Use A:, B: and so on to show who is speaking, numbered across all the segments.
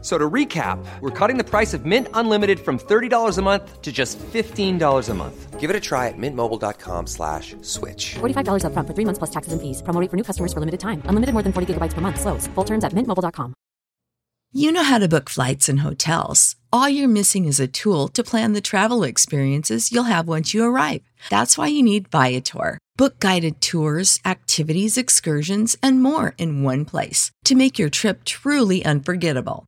A: So to recap, we're cutting the price of Mint Unlimited from $30 a month to just $15 a month.
B: Give it a try at mintmobile.com slash switch.
C: $45 up front for three months plus taxes and fees. Promo rate for new customers for limited time. Unlimited more than 40 gigabytes per month. Slows. Full terms at mintmobile.com.
D: You know how to book flights and hotels. All you're missing is a tool to plan the travel experiences you'll have once you arrive. That's why you need Viator. Book guided tours, activities, excursions, and more in one place to make your trip truly unforgettable.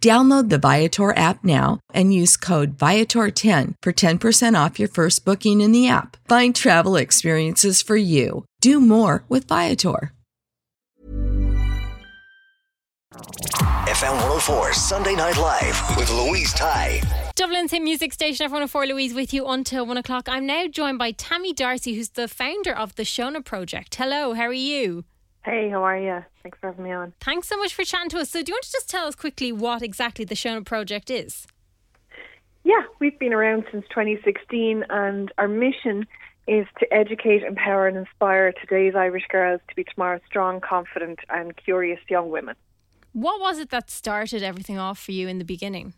D: Download the Viator app now and use code Viator10 for 10% off your first booking in the app. Find travel experiences for you. Do more with Viator.
E: FM 104 Sunday Night Live with Louise Ty.
F: Dublin's hit music station, F104 Louise with you until one o'clock. I'm now joined by Tammy Darcy, who's the founder of the Shona Project. Hello, how are you?
G: Hey, how are you? Thanks for having me on.
F: Thanks so much for chatting to us. So, do you want to just tell us quickly what exactly the Shona Project is?
G: Yeah, we've been around since 2016, and our mission is to educate, empower, and inspire today's Irish girls to be tomorrow's strong, confident, and curious young women.
F: What was it that started everything off for you in the beginning?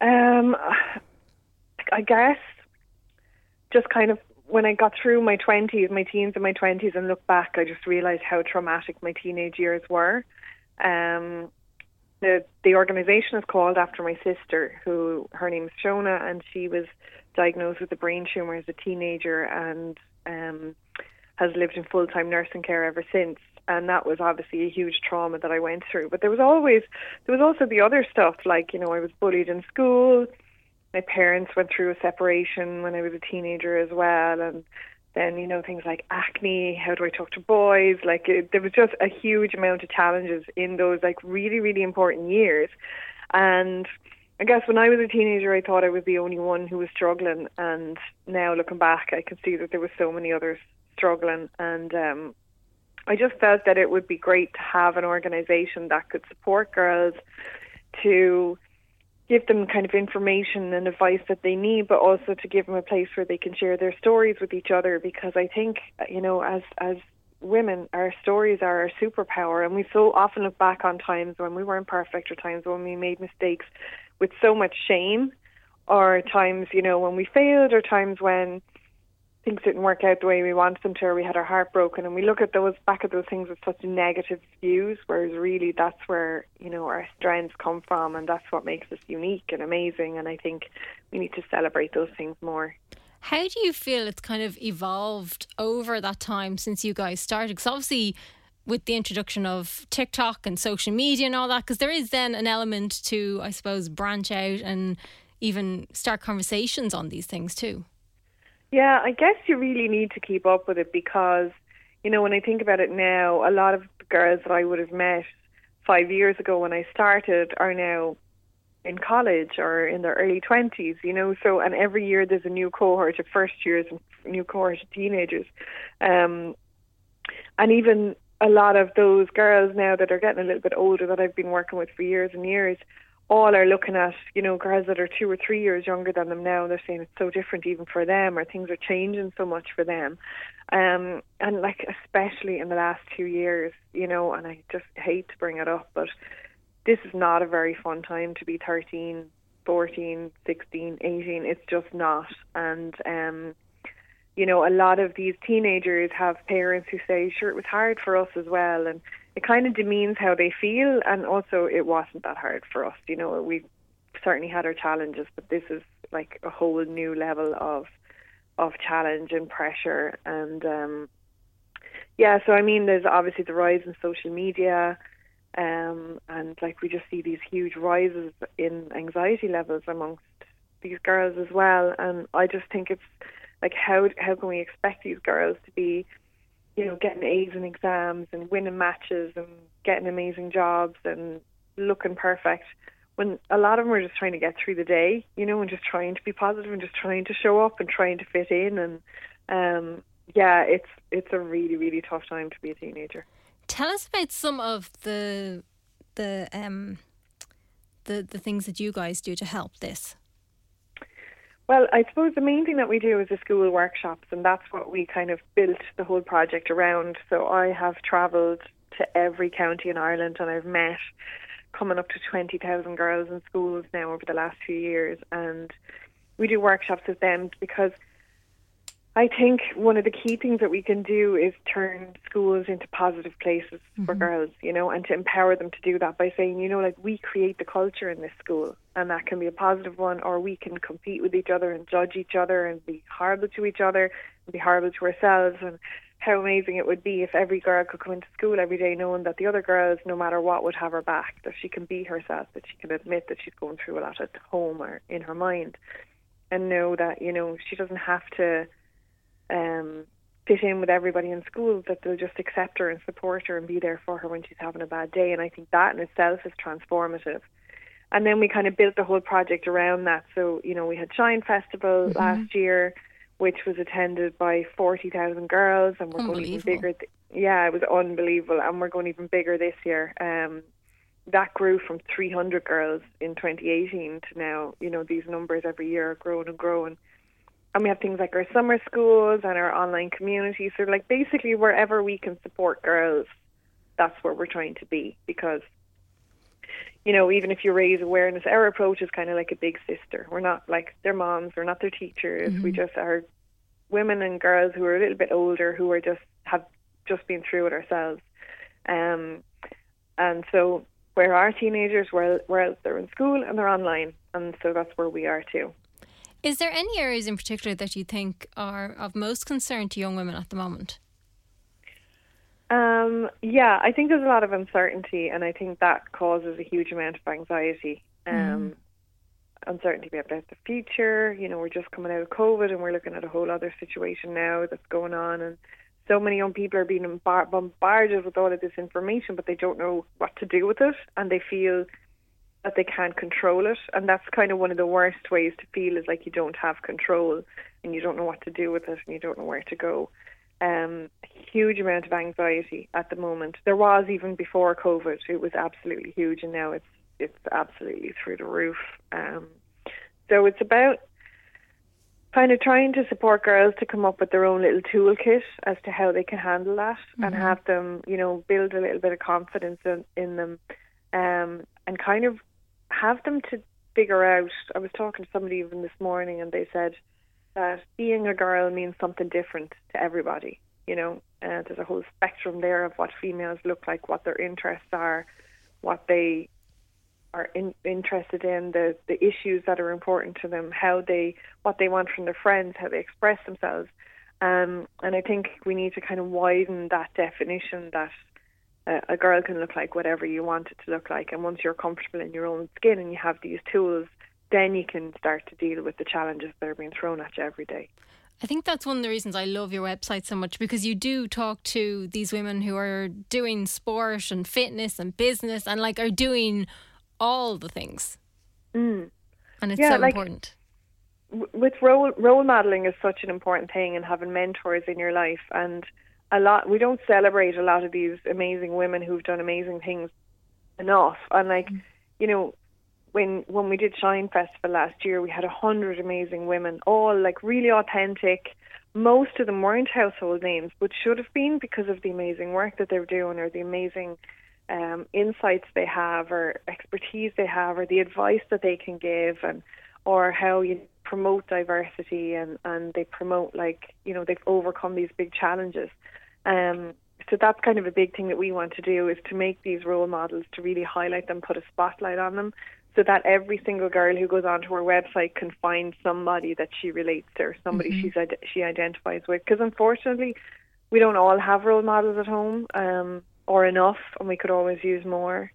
G: Um, I guess just kind of when I got through my 20s, my teens and my 20s, and look back, I just realised how traumatic my teenage years were. Um, the the organisation is called after my sister, who her name is Shona, and she was diagnosed with a brain tumour as a teenager and um, has lived in full time nursing care ever since. And that was obviously a huge trauma that I went through. But there was always there was also the other stuff, like you know I was bullied in school my parents went through a separation when I was a teenager as well, and then you know things like acne. How do I talk to boys? Like it, there was just a huge amount of challenges in those like really really important years, and. I guess when I was a teenager, I thought I was the only one who was struggling, and now looking back, I can see that there were so many others struggling, and um, I just felt that it would be great to have an organisation that could support girls to give them kind of information and advice that they need, but also to give them a place where they can share their stories with each other. Because I think, you know, as as women, our stories are our superpower, and we so often look back on times when we weren't perfect, or times when we made mistakes with so much shame, or times, you know, when we failed, or times when things didn't work out the way we wanted them to, or we had our heart broken, and we look at those back at those things with such negative views. Whereas really, that's where you know our strengths come from, and that's what makes us unique and amazing. And I think we need to celebrate those things more.
F: How do you feel it's kind of evolved over that time since you guys started? Because obviously, with the introduction of TikTok and social media and all that, because there is then an element to, I suppose, branch out and even start conversations on these things too.
G: Yeah, I guess you really need to keep up with it because, you know, when I think about it now, a lot of girls that I would have met five years ago when I started are now in college or in their early 20s, you know. So, and every year there's a new cohort of first years and new cohort of teenagers. Um, and even a lot of those girls now that are getting a little bit older that I've been working with for years and years all are looking at, you know, girls that are two or three years younger than them now, and they're saying it's so different even for them, or things are changing so much for them. Um, and like, especially in the last two years, you know, and I just hate to bring it up, but this is not a very fun time to be 13, 14, 16, 18. It's just not. And, um, you know, a lot of these teenagers have parents who say, sure, it was hard for us as well. And it kind of demeans how they feel, and also it wasn't that hard for us. You know, we certainly had our challenges, but this is like a whole new level of of challenge and pressure, and um, yeah. So I mean, there's obviously the rise in social media. Um, and like we just see these huge rises in anxiety levels amongst these girls as well. And I just think it's like how how can we expect these girls to be, you know, getting A's in exams and winning matches and getting amazing jobs and looking perfect when a lot of them are just trying to get through the day, you know, and just trying to be positive and just trying to show up and trying to fit in and um yeah, it's it's a really really tough time to be a teenager.
F: Tell us about some of the the um the the things that you guys do to help this.
G: Well, I suppose the main thing that we do is the school workshops, and that's what we kind of built the whole project around. So I have travelled to every county in Ireland, and I've met coming up to 20,000 girls in schools now over the last few years. And we do workshops with them because I think one of the key things that we can do is turn schools into positive places mm-hmm. for girls, you know, and to empower them to do that by saying, you know, like we create the culture in this school and that can be a positive one or we can compete with each other and judge each other and be horrible to each other and be horrible to ourselves and how amazing it would be if every girl could come into school every day knowing that the other girls, no matter what, would have her back, that she can be herself, that she can admit that she's going through a lot at home or in her mind, and know that, you know, she doesn't have to um, fit in with everybody in school, that they'll just accept her and support her and be there for her when she's having a bad day. And I think that in itself is transformative. And then we kind of built the whole project around that. So, you know, we had Shine Festival mm-hmm. last year which was attended by 40,000 girls, and we're going even bigger. Th- yeah, it was unbelievable, and we're going even bigger this year. Um, that grew from 300 girls in 2018 to now, you know, these numbers every year are growing and growing. And we have things like our summer schools and our online community. So, like, basically, wherever we can support girls, that's where we're trying to be because you know, even if you raise awareness, our approach is kind of like a big sister. We're not like their moms, we're not their teachers. Mm-hmm. We just are women and girls who are a little bit older who are just have just been through it ourselves. Um, and so where our teenagers, where where they're in school and they're online, and so that's where we are too.
F: Is there any areas in particular that you think are of most concern to young women at the moment?
G: Um, yeah, I think there's a lot of uncertainty, and I think that causes a huge amount of anxiety. Um, mm. Uncertainty about the future. You know, we're just coming out of COVID, and we're looking at a whole other situation now that's going on, and so many young people are being bombarded with all of this information, but they don't know what to do with it, and they feel that they can't control it, and that's kind of one of the worst ways to feel is like you don't have control, and you don't know what to do with it, and you don't know where to go um, huge amount of anxiety at the moment. There was even before COVID. It was absolutely huge, and now it's it's absolutely through the roof. Um, so it's about kind of trying to support girls to come up with their own little toolkit as to how they can handle that mm-hmm. and have them, you know, build a little bit of confidence in, in them, um, and kind of have them to figure out. I was talking to somebody even this morning, and they said that being a girl means something different to everybody. You know, uh, there's a whole spectrum there of what females look like, what their interests are, what they are in, interested in, the the issues that are important to them, how they what they want from their friends, how they express themselves. Um, and I think we need to kind of widen that definition that uh, a girl can look like whatever you want it to look like. And once you're comfortable in your own skin and you have these tools then you can start to deal with the challenges that are being thrown at you every day.
F: I think that's one of the reasons I love your website so much because you do talk to these women who are doing sport and fitness and business and like are doing all the things.
G: Mm.
F: And it's yeah, so like, important.
G: With role role modeling is such an important thing and having mentors in your life and a lot we don't celebrate a lot of these amazing women who've done amazing things enough and like mm. you know when when we did Shine Festival last year, we had a hundred amazing women, all like really authentic. Most of them weren't household names, but should have been because of the amazing work that they're doing or the amazing um, insights they have or expertise they have or the advice that they can give and or how you promote diversity and and they promote like you know they've overcome these big challenges. Um, so that's kind of a big thing that we want to do is to make these role models to really highlight them, put a spotlight on them, so that every single girl who goes onto our website can find somebody that she relates to or somebody mm-hmm. she's she identifies with. Because unfortunately, we don't all have role models at home. Um, or enough, and we could always use more.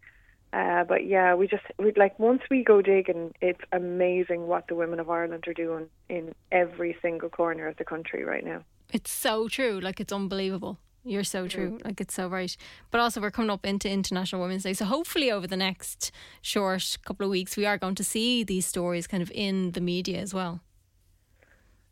G: Uh, but yeah, we just we like once we go digging, it's amazing what the women of Ireland are doing in every single corner of the country right now.
F: It's so true. Like it's unbelievable. You're so true. Like it's so right. But also we're coming up into International Women's Day. So hopefully over the next short couple of weeks we are going to see these stories kind of in the media as well.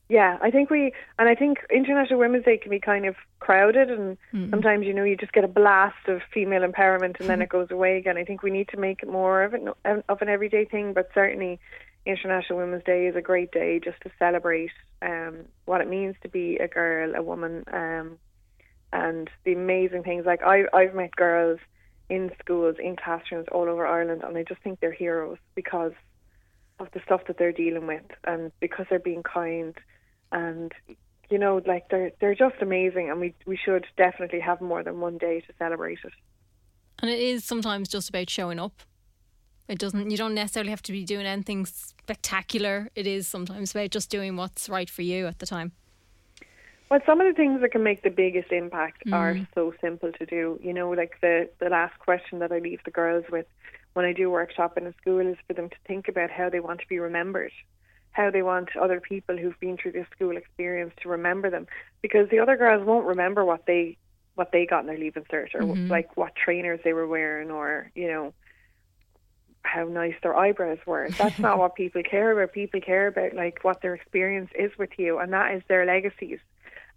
G: Yeah, I think we, and I think International Women's Day can be kind of crowded, and
F: Mm-hmm.
G: sometimes you know you just get a blast of female empowerment, and then it goes away again. I think we need to make it more of an of an everyday thing, but certainly International Women's Day is a great day just to celebrate um, what it means to be a girl, a woman, um, and the amazing things. Like I, I've met girls in schools, in classrooms all over Ireland, and I just think they're heroes because of the stuff that they're dealing with, and because they're being kind, and you know, like they're they're just amazing, and we we should definitely have more than one day to celebrate it.
F: And it is sometimes just about showing up. It doesn't you don't necessarily have to be doing anything spectacular. It is sometimes about just doing what's right for you at the time.
G: Well, some of the things that can make the biggest impact are mm. so simple to do. You know, like the the last question that I leave the girls with when I do workshop in a school is for them to think about how they want to be remembered, how they want other people who've been through this school experience to remember them, because the other girls won't remember what they what they got in their leaving cert or mm-hmm. like what trainers they were wearing or you know how nice their eyebrows were. That's not what people care about. People care about like what their experience is with you, and that is their legacies.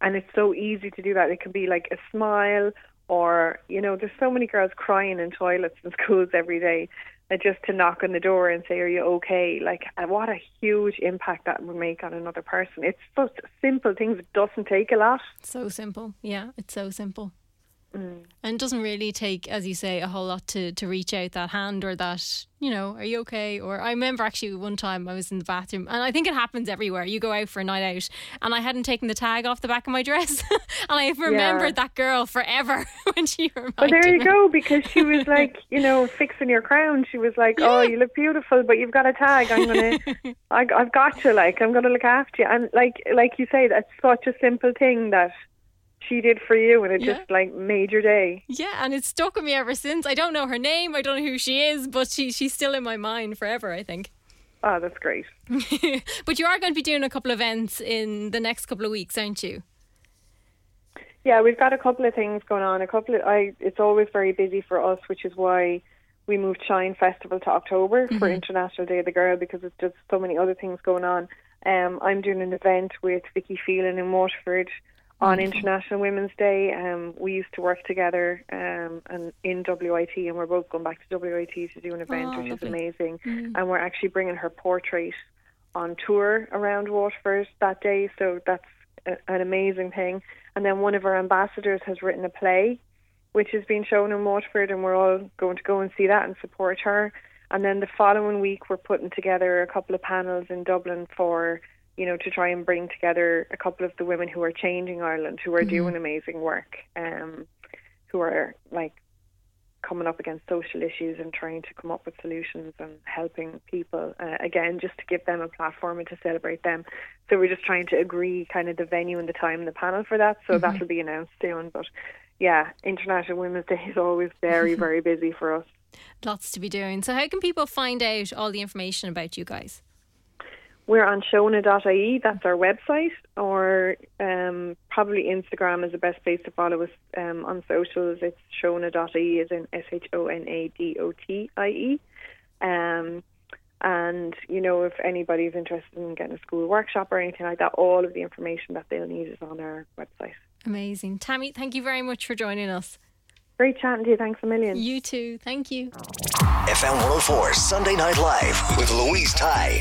G: And it's so easy to do that. It can be like a smile, or you know, there's so many girls crying in toilets in schools every day. uh, Just to knock on the door and say, "Are you okay?" Like, uh, what a huge impact that would make on another person. It's such simple things. It doesn't take a lot.
F: So simple. Yeah, it's so simple.
G: Mm.
F: And it doesn't really take, as you say, a whole lot to, to reach out that hand or that, you know, are you okay? Or I remember actually one time I was in the bathroom and I think it happens everywhere. You go out for a night out and I hadn't taken the tag off the back of my dress. and I've remembered that girl forever when she reminded
G: But there you
F: me.
G: go, because she was like, you know, fixing your crown. She was like, "Oh, you look beautiful, but you've got a tag. I'm gonna, I, I've got you. Like, I'm gonna look after you." And like, like you say, that's such a simple thing that she did for you, and it
F: Yeah.
G: just like made your day.
F: Yeah, and it's stuck with me ever since. I don't know her name, I don't know who she is, but she she's still in my mind forever, I think.
G: Oh, that's great.
F: but you are going to be doing a couple of events in the next couple of weeks, aren't you?
G: Yeah, we've got a couple of things going on. A couple of, I, it's always very busy for us, which is why we moved Shine Festival to October for International Day of the Girl because it's just so many other things going on. Um, I'm doing an event with Vicky Phelan in Waterford on International Women's Day. Um, we used to work together um, and in WIT, and we're both going back to WIT to do an event,
F: Oh,
G: which is
F: lovely.
G: amazing. And we're actually bringing her portrait on tour around Waterford that day, so that's a, an amazing thing. And then one of our ambassadors has written a play, which is being shown in Waterford, and we're all going to go and see that and support her. And then the following week, we're putting together a couple of panels in Dublin for, you know, to try and bring together a couple of the women who are changing Ireland, who are doing amazing work, um, who are like coming up against social issues and trying to come up with solutions and helping people uh, again just to give them a platform and to celebrate them. So we're just trying to agree kind of the venue and the time and the panel for that. So that'll be announced soon. But yeah international women's day is always very very busy for us.
F: Lots to be doing. So, how can people find out all the information about you guys?
G: We're on shona.ie that's our website or um, probably instagram is the best place to follow us um, on socials it's shona.ie is in s-h-o-n-a-d-o-t-i-e um, and you know if anybody's interested in getting a school workshop or anything like that all of the information that they'll need is on our website
F: Amazing. Tammy, thank you very much for joining us.
G: great chatting to you thanks a million
F: You too. Thank you.
E: FM 104 Sunday Night Live with Louise Ty.